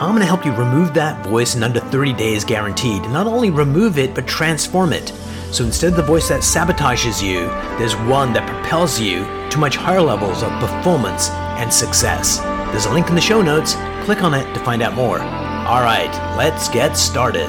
I'm going to help you remove that voice in under 30 days guaranteed. Not only remove it, but transform it. So instead of the voice that sabotages you, there's one that propels you to much higher levels of performance and success. There's a link in the show notes. Click on it to find out more. All right, let's get started.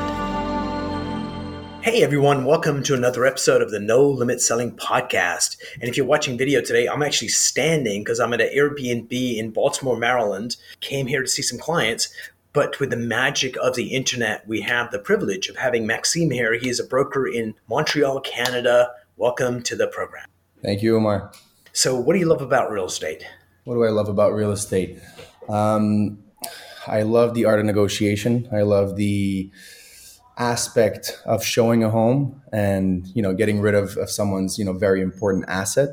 Hey everyone, welcome to another episode of the No Limit Selling Podcast. And if you're watching video today, I'm actually standing because I'm at an Airbnb in Baltimore, Maryland. Came here to see some clients, but with the magic of the internet, we have the privilege of having Maxime here. He is a broker in Montreal, Canada. Welcome to the program. Thank you, Umar. So, what do you love about real estate? What do I love about real estate? Um, I love the art of negotiation. I love the aspect of showing a home and you know getting rid of, of someone's you know very important asset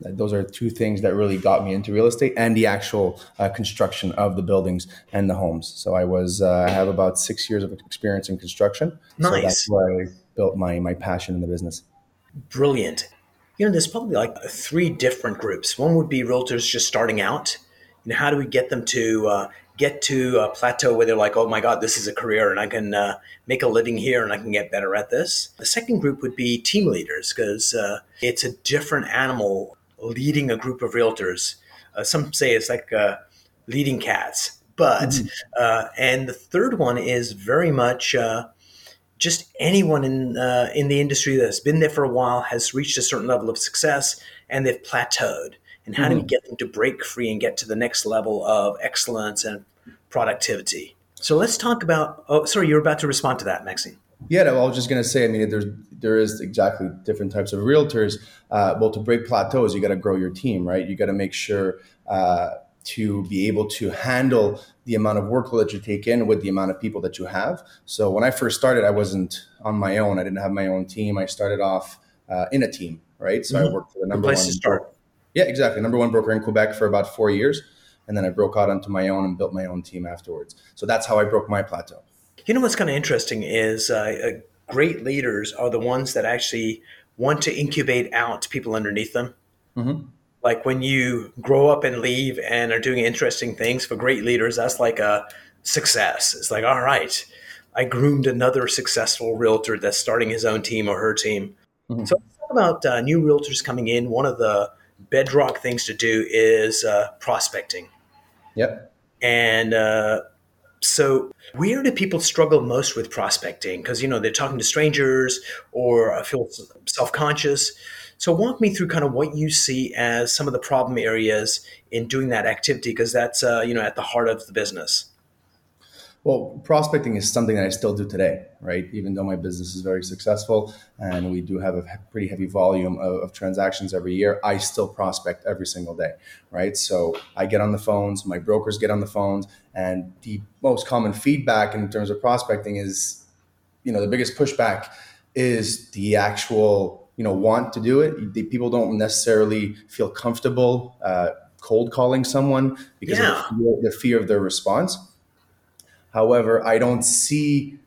those are two things that really got me into real estate and the actual uh, construction of the buildings and the homes. So i was uh, i have about six years of experience in construction. Nice. so that's where i built my my passion in the business. Brilliant. You know there's probably like three different groups. One would be realtors just starting out. You know how do we get them to uh, get to a plateau where they're like, oh my God, this is a career and I can uh, make a living here and I can get better at this. The second group would be team leaders because uh, it's a different animal leading a group of realtors. Uh, some say it's like uh, leading cats. But, mm-hmm. Uh, and the third one is very much uh, just anyone in, in the industry that's been there for a while has reached a certain level of success and they've plateaued and how mm-hmm. do we mm-hmm. get them to break free and get to the next level of excellence and productivity so let's talk about oh sorry you're about to respond to that maxime yeah no, i was just going to say i mean there's there is exactly different types of realtors uh, well to break plateaus you got to grow your team right you got to make sure uh, to be able to handle the amount of workload that you take in with the amount of people that you have so when i first started i wasn't on my own i didn't have my own team i started off uh, in a team right so mm-hmm. i worked for the number place one to start yeah, exactly. Number one broker in Quebec for about four years. And then I broke out onto my own and built my own team afterwards. So that's how I broke my plateau. You know what's kind of interesting is uh, uh, great leaders are the ones that actually want to incubate out people underneath them. Mm-hmm. Like when you grow up and leave and are doing interesting things for great leaders, that's like a success. It's like, all right, I groomed another successful realtor that's starting his own team or her team. Mm-hmm. So, talk about uh, new realtors coming in. One of the bedrock things to do is uh, prospecting. Yep. And uh, so, where do people struggle most with prospecting? Because you know they're talking to strangers or feel self conscious. So, walk me through kind of what you see as some of the problem areas in doing that activity, because that's uh, you know at the heart of the business. Well, prospecting is something that I still do today, right? Even though my business is very successful and we do have a pretty heavy volume of, of, transactions every year, I still prospect every single day, right? So I get on the phones, my brokers get on the phones, and the most common feedback in terms of prospecting is, you know, the biggest pushback is the actual, you know, want to do it. The people don't necessarily feel comfortable uh, cold calling someone because yeah. of the fear, the fear of their response However, I don't see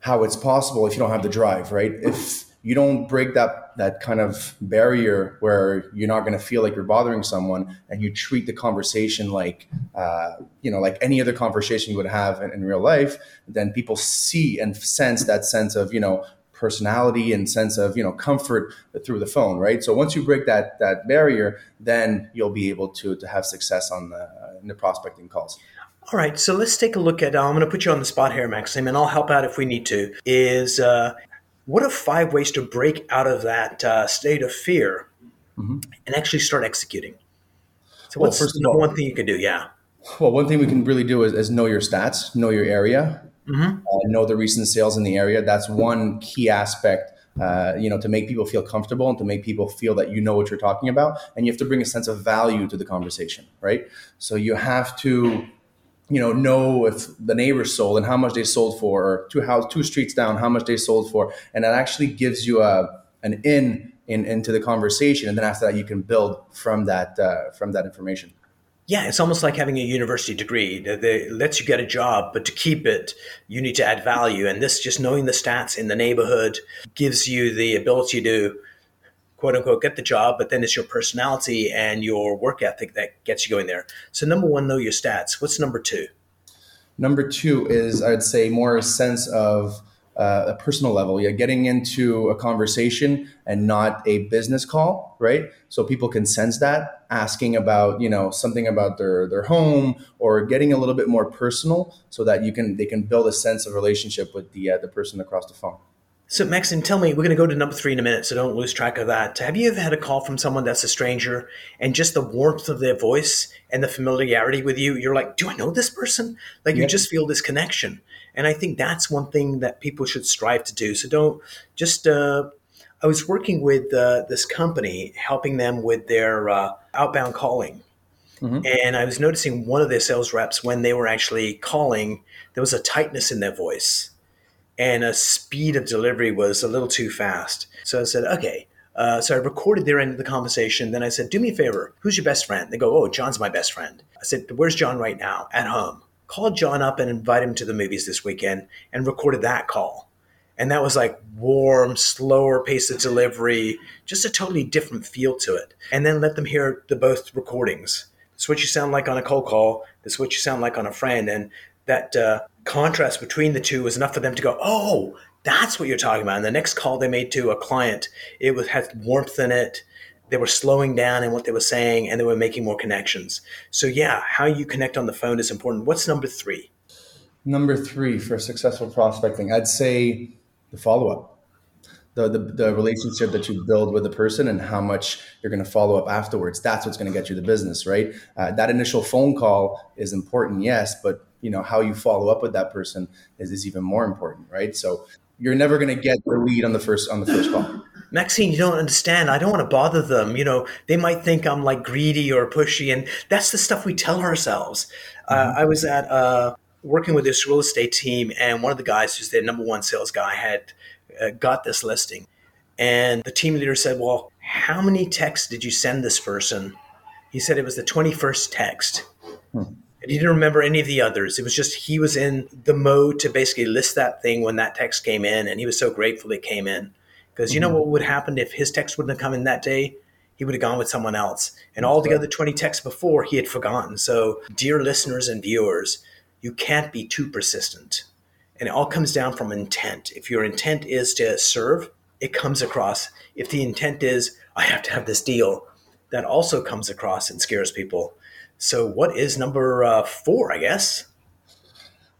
how it's possible if you don't have the drive, right? If you don't break that that kind of barrier where you're not going to feel like you're bothering someone, and you treat the conversation like uh, you know like any other conversation you would have in, in real life, then people see and sense that sense of you know personality and sense of you know comfort through the phone right so once you break that that barrier then you'll be able to to have success on the in the prospecting calls all right, so let's take a look at. Uh, I'm going to put you on the spot here, Maxime, and I'll help out if we need to. Is uh, what are five ways to break out of that uh, state of fear mm-hmm. and actually start executing? So, what's well, first all, one thing you can do? Yeah. Well, one thing we can really do is, is know your stats, know your area, mm-hmm. Uh, know the recent sales in the area. That's one key aspect. Uh, you know, to make people feel comfortable and to make people feel that you know what you're talking about, and you have to bring a sense of value to the conversation, right? So you have to you know know if the neighbors sold and how much they sold for or two house two streets down how much they sold for and that actually gives you a an in in, into the conversation, and then after that, you can build from that uh, from that information. Yeah, it's almost like having a university degree that lets you get a job, but to keep it, you need to add value. And this, just knowing the stats in the neighborhood, gives you the ability to quote unquote get the job, but then it's your personality and your work ethic that gets you going there. So, number one, know your stats. What's number two? Number two is, I'd say, more a sense of uh, a personal level. Yeah, getting into a conversation and not a business call, right? So people can sense that, asking about you know something about their their home or getting a little bit more personal, so that you can they can build a sense of relationship with the uh, the person across the phone. So, Maxime, tell me, we're going to go to number three in a minute, so don't lose track of that. Have you ever had a call from someone that's a stranger and just the warmth of their voice and the familiarity with you, you're like, do I know this person? Like, you just feel this connection. And I think that's one thing that people should strive to do. So, don't just, uh, I was working with uh, this company, helping them with their uh, outbound calling. Mm-hmm. And I was noticing one of their sales reps, when they were actually calling, there was a tightness in their voice and a speed of delivery was a little too fast. So I said, okay. Uh, so I recorded their end of the conversation. Then I said, do me a favor. Who's your best friend? They go, oh, John's my best friend. I said, where's John right now? At home. Called John up and invite him to the movies this weekend and recorded that call. And that was like warm, slower pace of delivery, just a totally different feel to it. And then let them hear the both recordings. This is what you sound like on a cold call. This is what you sound like on a friend. And that uh, contrast between the two was enough for them to go, oh, that's what you're talking about. And the next call they made to a client, it was had warmth in it. They were slowing down in what they were saying, and they were making more connections. So yeah, how you connect on the phone is important. What's number three? Number three for successful prospecting, I'd say the follow up. The, the, the, relationship that you build with the person and how much you're going to follow up afterwards. That's what's going to get you the business, right? Uh, that initial phone call is important, yes, but you know how you follow up with that person is, is even more important right so you're never going to get the lead on the first on the first call Maxime, you don't understand. I don't want to bother them. You know, they might think I'm like greedy or pushy, and that's the stuff we tell ourselves. Uh, mm-hmm. I was at uh, working with this real estate team, and one of the guys who's their number one sales guy had uh, got this listing, and the team leader said, "Well, how many texts did you send this person?" He said it was the twenty first text. Hmm and he didn't remember any of the others. It was just he was in the mode to basically list that thing when that text came in, and he was so grateful it came in. Because you mm-hmm. know what would happen if his text wouldn't have come in that day? He would have gone with someone else. And all the other 20 texts before, he had forgotten. So, dear listeners and viewers, you can't be too persistent. And it all comes down from intent. If your intent is to serve, it comes across. If the intent is, I have to have this deal, that also comes across and scares people. So, what is number uh, four, I guess?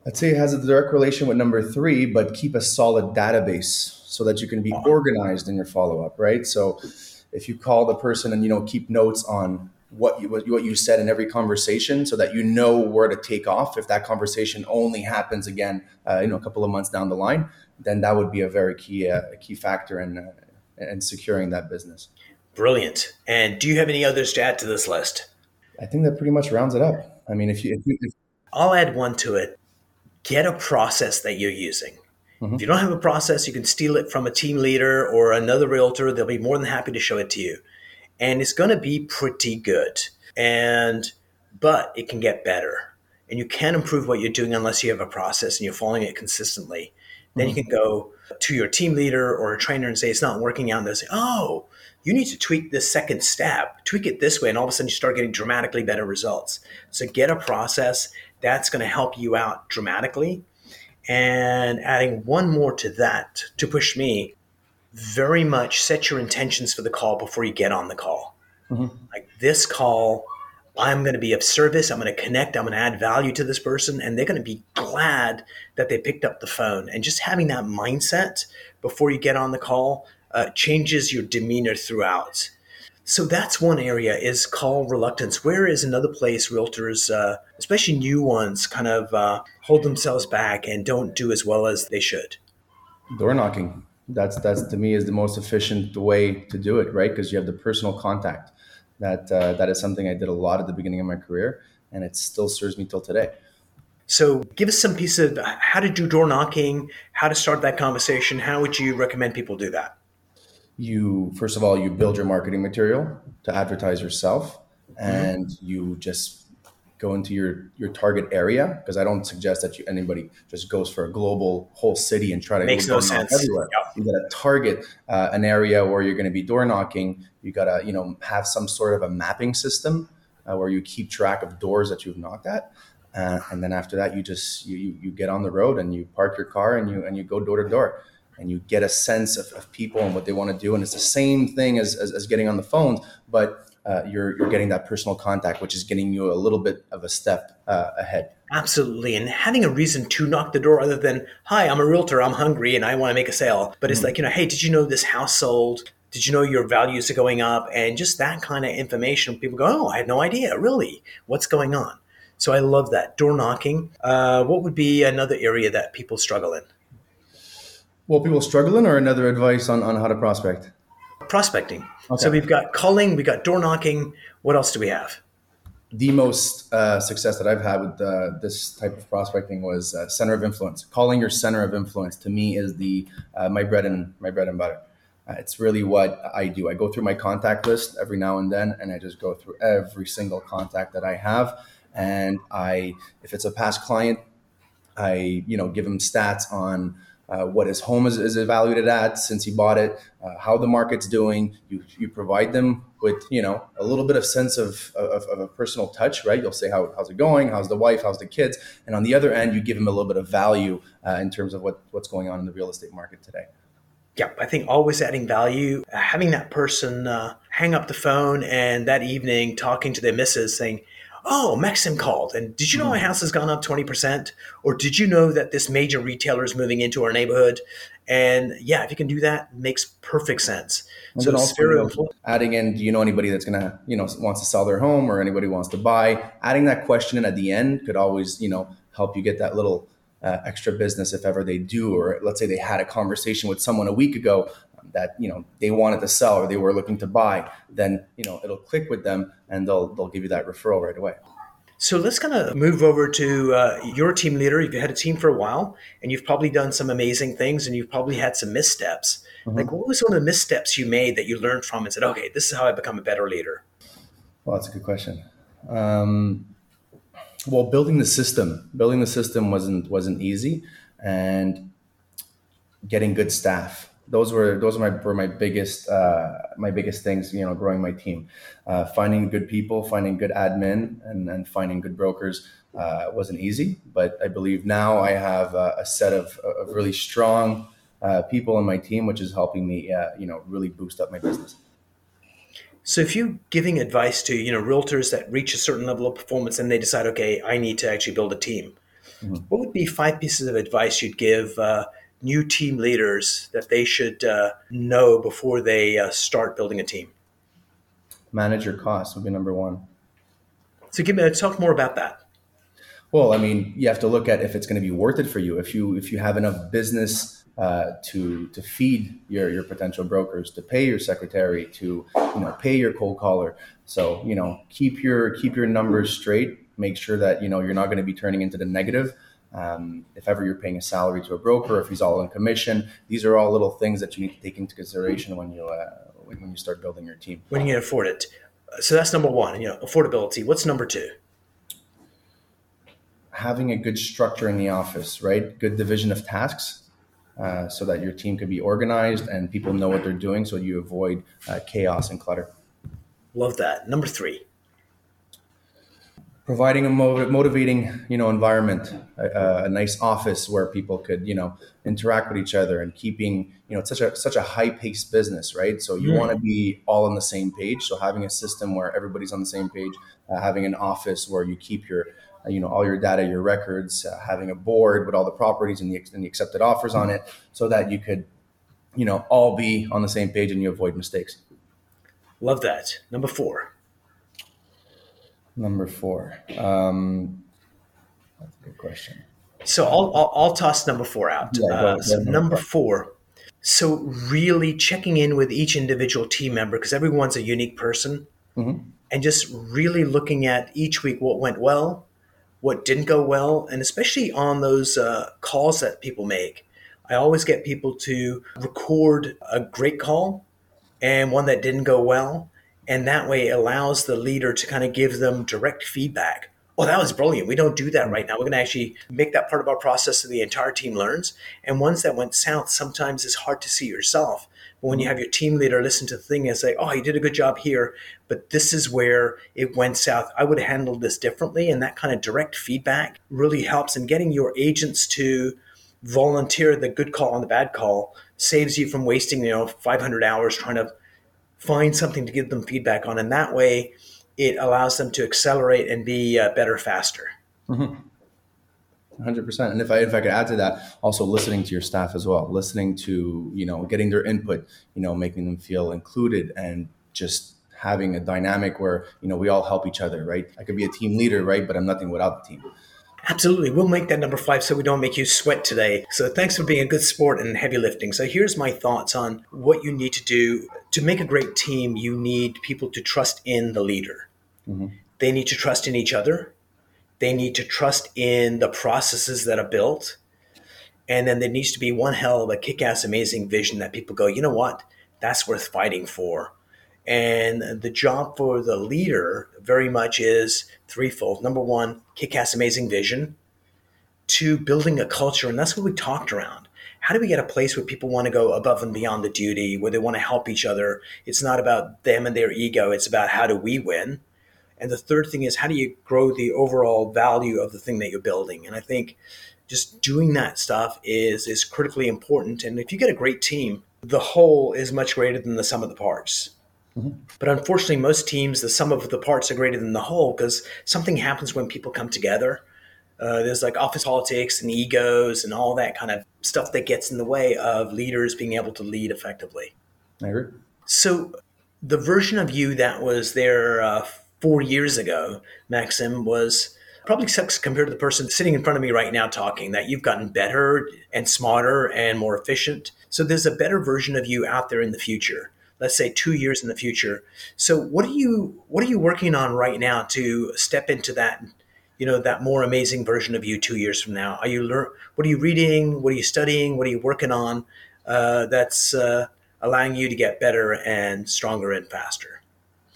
I'd say it has a direct relation with number three, but keep a solid database so that you can be organized in your follow up, right? So, if you call the person and you know keep notes on what you what you said in every conversation, so that you know where to take off if that conversation only happens again, uh, you know, a couple of months down the line, then that would be a very key uh, key factor in uh, in securing that business. Brilliant. And do you have any others to add to this list? I think that pretty much rounds it up. I mean, if you, if you if- I'll add one to it. Get a process that you're using. Mm-hmm. If you don't have a process, you can steal it from a team leader or another realtor. They'll be more than happy to show it to you. And it's going to be pretty good. And, but it can get better. And you can't improve what you're doing unless you have a process and you're following it consistently. Then mm-hmm. you can go to your team leader or a trainer and say, it's not working out. And they'll say, oh, you need to tweak this second step, tweak it this way, and all of a sudden you start getting dramatically better results. So get a process that's going to help you out dramatically. And adding one more to that to push me, very much set your intentions for the call before you get on the call. Mm-hmm. Like this call, I'm going to be of service. I'm going to connect. I'm going to add value to this person, and they're going to be glad that they picked up the phone. And just having that mindset before you get on the call uh, changes your demeanor throughout. So that's one area is call reluctance. Where is another place realtors, uh, especially new ones, kind of uh, hold themselves back and don't do as well as they should? Door knocking. That's that's to me is the most efficient way to do it, right? Because you have the personal contact. That uh, that is something I did a lot at the beginning of my career, and it still serves me till today. So, give us some piece of how to do door knocking, how to start that conversation. How would you recommend people do that? You first of all you build your marketing material to advertise yourself and mm-hmm. you just go into your your target area because I don't suggest that you, anybody just goes for a global whole city and try to makes no sense everywhere. Yep. You got to target uh, an area where you're going to be door knocking. You got to you know have some sort of a mapping system uh, where you keep track of doors that you've knocked at. Uh, and then after that, you just you, you get on the road and you park your car and you and you go door to door and you get a sense of, of people and what they want to do. And it's the same thing as, as, as getting on the phones, but uh, you're you're getting that personal contact, which is getting you a little bit of a step uh, ahead. Absolutely, and having a reason to knock the door other than "Hi, I'm a realtor. I'm hungry and I want to make a sale." But it's mm-hmm. like you know, "Hey, did you know this house sold?" Did you know your values are going up? And just that kind of information, people go, "Oh, I had no idea. Really, what's going on?" So I love that door knocking. Uh, what would be another area that people struggle in? Well, people struggling, or another advice on, on how to prospect prospecting. Okay. So we've got calling, we got door knocking. What else do we have? The most uh, success that I've had with uh, this type of prospecting was uh, center of influence. Calling your center of influence to me is the uh, my bread and my bread and butter. Uh, it's really what I do. I go through my contact list every now and then, and I just go through every single contact that I have. And I, if it's a past client, I you know give them stats on uh, what his home is, is, evaluated at since he bought it, uh, how the market's doing. You, you provide them with you know a little bit of sense of, of, of, a personal touch, right? You'll say how, how's it going, how's the wife, how's the kids, and on the other end, you give them a little bit of value uh, in terms of what, what's going on in the real estate market today. Yeah, I think always adding value, having that person uh, hang up the phone and that evening talking to their missus saying, oh, Maxime called. And did you know my hmm. house has gone up 20%? Or did you know that this major retailer is moving into our neighborhood? And yeah, if you can do that, makes perfect sense. And so also, adding in, do you know anybody that's gonna, you know, wants to sell their home or anybody wants to buy? Adding that question in at the end could always, you know, help you get that little uh, extra business if ever they do. Or let's say they had a conversation with someone a week ago that you know they wanted to sell or they were looking to buy, then you know it'll click with them and they'll they'll give you that referral right away. So let's kind of move over to uh, your team leader. If You've had a team for a while, and you've probably done some amazing things, and you've probably had some missteps. Mm-hmm. Like, what was one of the missteps you made that you learned from and said, "Okay, this is how I become a better leader"? Well, that's a good question. Um, well, building the system, building the system wasn't wasn't easy, and getting good staff those were those were my were my biggest uh, my biggest things. You know, growing my team, uh, finding good people, finding good admin, and and finding good brokers uh, wasn't easy. But I believe now I have a, a set of, of really strong uh, people in my team, which is helping me, uh, you know, really boost up my business. So if you're giving advice to you know realtors that reach a certain level of performance and they decide, okay, I need to actually build a team, mm-hmm. what would be five pieces of advice you'd give? Uh, new team leaders that they should uh, know before they uh, start building a team? Manage your costs would be number one. So, give me talk more about that. Well, I mean, you have to look at if it's going to be worth it for you. If you if you have enough business uh, to to feed your your potential brokers, to pay your secretary, to you know pay your cold caller. So you know keep your keep your numbers straight. Make sure that you know you're not going to be turning into the negative um, if ever you're paying a salary to a broker, if he's all in commission, these are all little things that you need to take into consideration when you uh, when you start building your team. When you can afford it. So that's number one. You know, affordability. What's number two? Having a good structure in the office, right? Good division of tasks, uh, so that your team can be organized and people know what they're doing, so you avoid uh, chaos and clutter. Love that. Number three providing a motivating you know environment a, a, nice office where people could you know interact with each other and keeping you know such a such a high paced business right? So you mm. want to be all on the same page. So having a system where everybody's on the same page uh, having an office where you keep your uh, you know all your data your records uh, having a board with all the properties and the, and the accepted offers on it so that you could you know all be on the same page and you avoid mistakes. Love that. Number four Number four. Um, that's a good question. So I'll, I'll, I'll toss number four out. Yeah, uh, so number four. So really checking in with each individual team member because everyone's a unique person, mm-hmm. and just really looking at each week what went well, what didn't go well, and especially on those uh, calls that people make. I always get people to record a great call and one that didn't go well. And that way allows the leader to kind of give them direct feedback. Oh, that was brilliant. We don't do that right now. We're going to actually make that part of our process so the entire team learns. And ones that went south, sometimes it's hard to see yourself. But when you have your team leader listen to the thing and say, oh, you did a good job here, but this is where it went south. I would have handled this differently. And that kind of direct feedback really helps in getting your agents to volunteer the good call and the bad call saves you from wasting, you know, 500 hours trying to find something to give them feedback on. And that way it allows them to accelerate and be uh, better faster. Mm-hmm. 100% and if i if i could add to that also listening to your staff as well listening to you know getting their input you know making them feel included and just having a dynamic where you know we all help each other right i could be a team leader right but i'm nothing without the team Absolutely. We'll make that number five so we don't make you sweat today. So thanks for being a good sport and heavy lifting. So here's my thoughts on what you need to do. To make a great team, you need people to trust in the leader. Mm-hmm. They need to trust in each other. They need to trust in the processes that are built. And then there needs to be one hell of a kick ass, amazing vision that people go, you know what? That's worth fighting for. And the job for the leader very much is threefold. Number one, kick ass amazing vision. Two, building a culture. And that's what we talked around. How do we get a place where people want to go above and beyond the duty, where they want to help each other? It's not about them and their ego, it's about how do we win? And the third thing is how do you grow the overall value of the thing that you're building? And I think just doing that stuff is is critically important. And if you get a great team, the whole is much greater than the sum of the parts. Mm-hmm. But unfortunately, most teams, the sum of the parts are greater than the whole because something happens when people come together. Uh, there's like office politics and egos and all that kind of stuff that gets in the way of leaders being able to lead effectively. I agree. So, the version of you that was there uh, four years ago, Maxime, was probably sucks compared to the person sitting in front of me right now talking that you've gotten better and smarter and more efficient. So, there's a better version of you out there in the future let's say two years in the future. So what are you what are you working on right now to step into that you know that more amazing version of you two years from now? Are you learn what are you reading? What are you studying? What are you working on? Uh, that's uh, allowing you to get better and stronger and faster.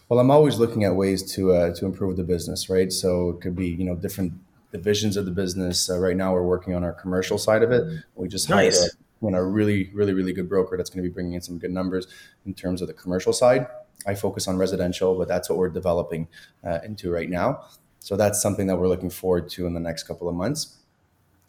Well, I'm always looking at ways to uh, to improve the business, right? So it could be you know different divisions of the business. Uh, right now, we're working on our commercial side of it. We just nice. hired when a really, really, really good broker that's going to be bringing in some good numbers in terms of the commercial side. I focus on residential, but that's what we're developing uh, into right now. So that's something that we're looking forward to in the next couple of months.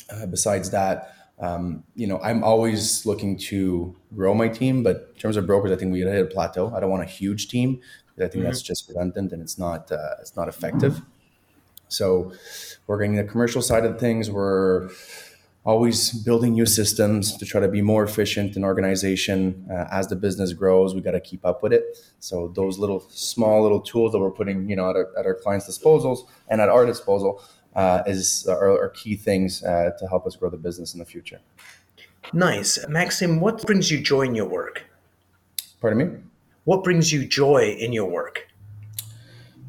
Uh, besides that, um, you know, I'm always looking to grow my team, but in terms of brokers, I think we hit a plateau. I don't want a huge team. I think mm-hmm. that's just redundant and it's not uh, it's not effective. So, we're getting the commercial side of things. We're always building new systems to try to be more efficient in organization. Uh, as the business grows we got to keep up with it. So those little small little tools that we're putting you know at our, at our clients disposals and at our disposal uh, is are, are, key things uh, to help us grow the business in the future. Nice. Maxime what brings you joy in your work? Pardon me? What brings you joy in your work?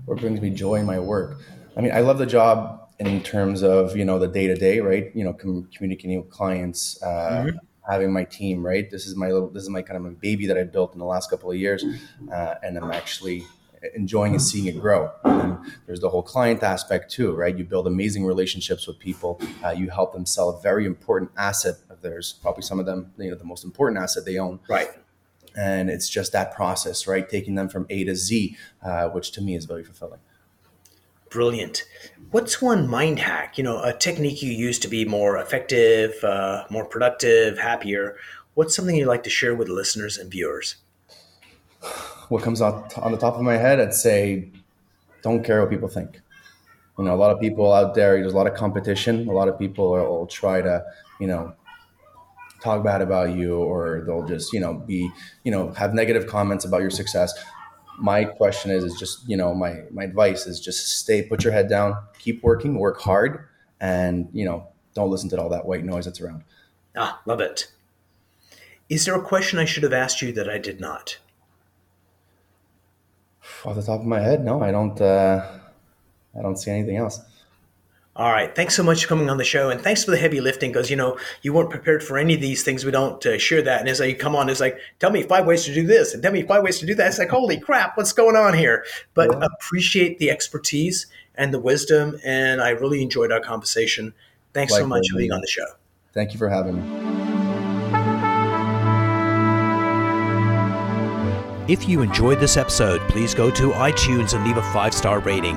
What brings me joy in my work? I mean i love the job in terms of you know the day to day, right? You know, com- communicating with clients, uh, mm-hmm. having my team, right? This is my little, this is my kind of my baby that I built in the last couple of years, uh, and I'm actually enjoying and seeing it grow. And there's the whole client aspect too, right? You build amazing relationships with people. Uh, you help them sell a very important asset of theirs, probably some of them, you know, the most important asset they own. Right. And it's just that process, right? Taking them from A to Z, uh, which to me is very fulfilling. Brilliant. What's one mind hack, you know, a technique you use to be more effective, uh, more productive, happier? What's something you'd like to share with listeners and viewers? What comes on, on the top of my head, I'd say don't care what people think. You know, a lot of people out there, there's a lot of competition. A lot of people will try to, you know, talk bad about you or they'll just, you know, be, you know, have negative comments about your success my question is is just you know my my advice is just stay put your head down keep working work hard and you know don't listen to all that white noise that's around. Ah love it. Is there a question i should have asked you that i did not? Off the top of my head no i don't uh i don't see anything else All right. Thanks so much for coming on the show, and thanks for the heavy lifting because you know you weren't prepared for any of these things. We don't uh, share that, and as I come on, it's like, tell me five ways to do this, and tell me five ways to do that. It's like, holy crap, what's going on here? But yeah. appreciate the expertise and the wisdom, and I really enjoyed our conversation. Thanks so much for being on the show. Thank you for having me. If you enjoyed this episode, please go to iTunes and leave a five star rating.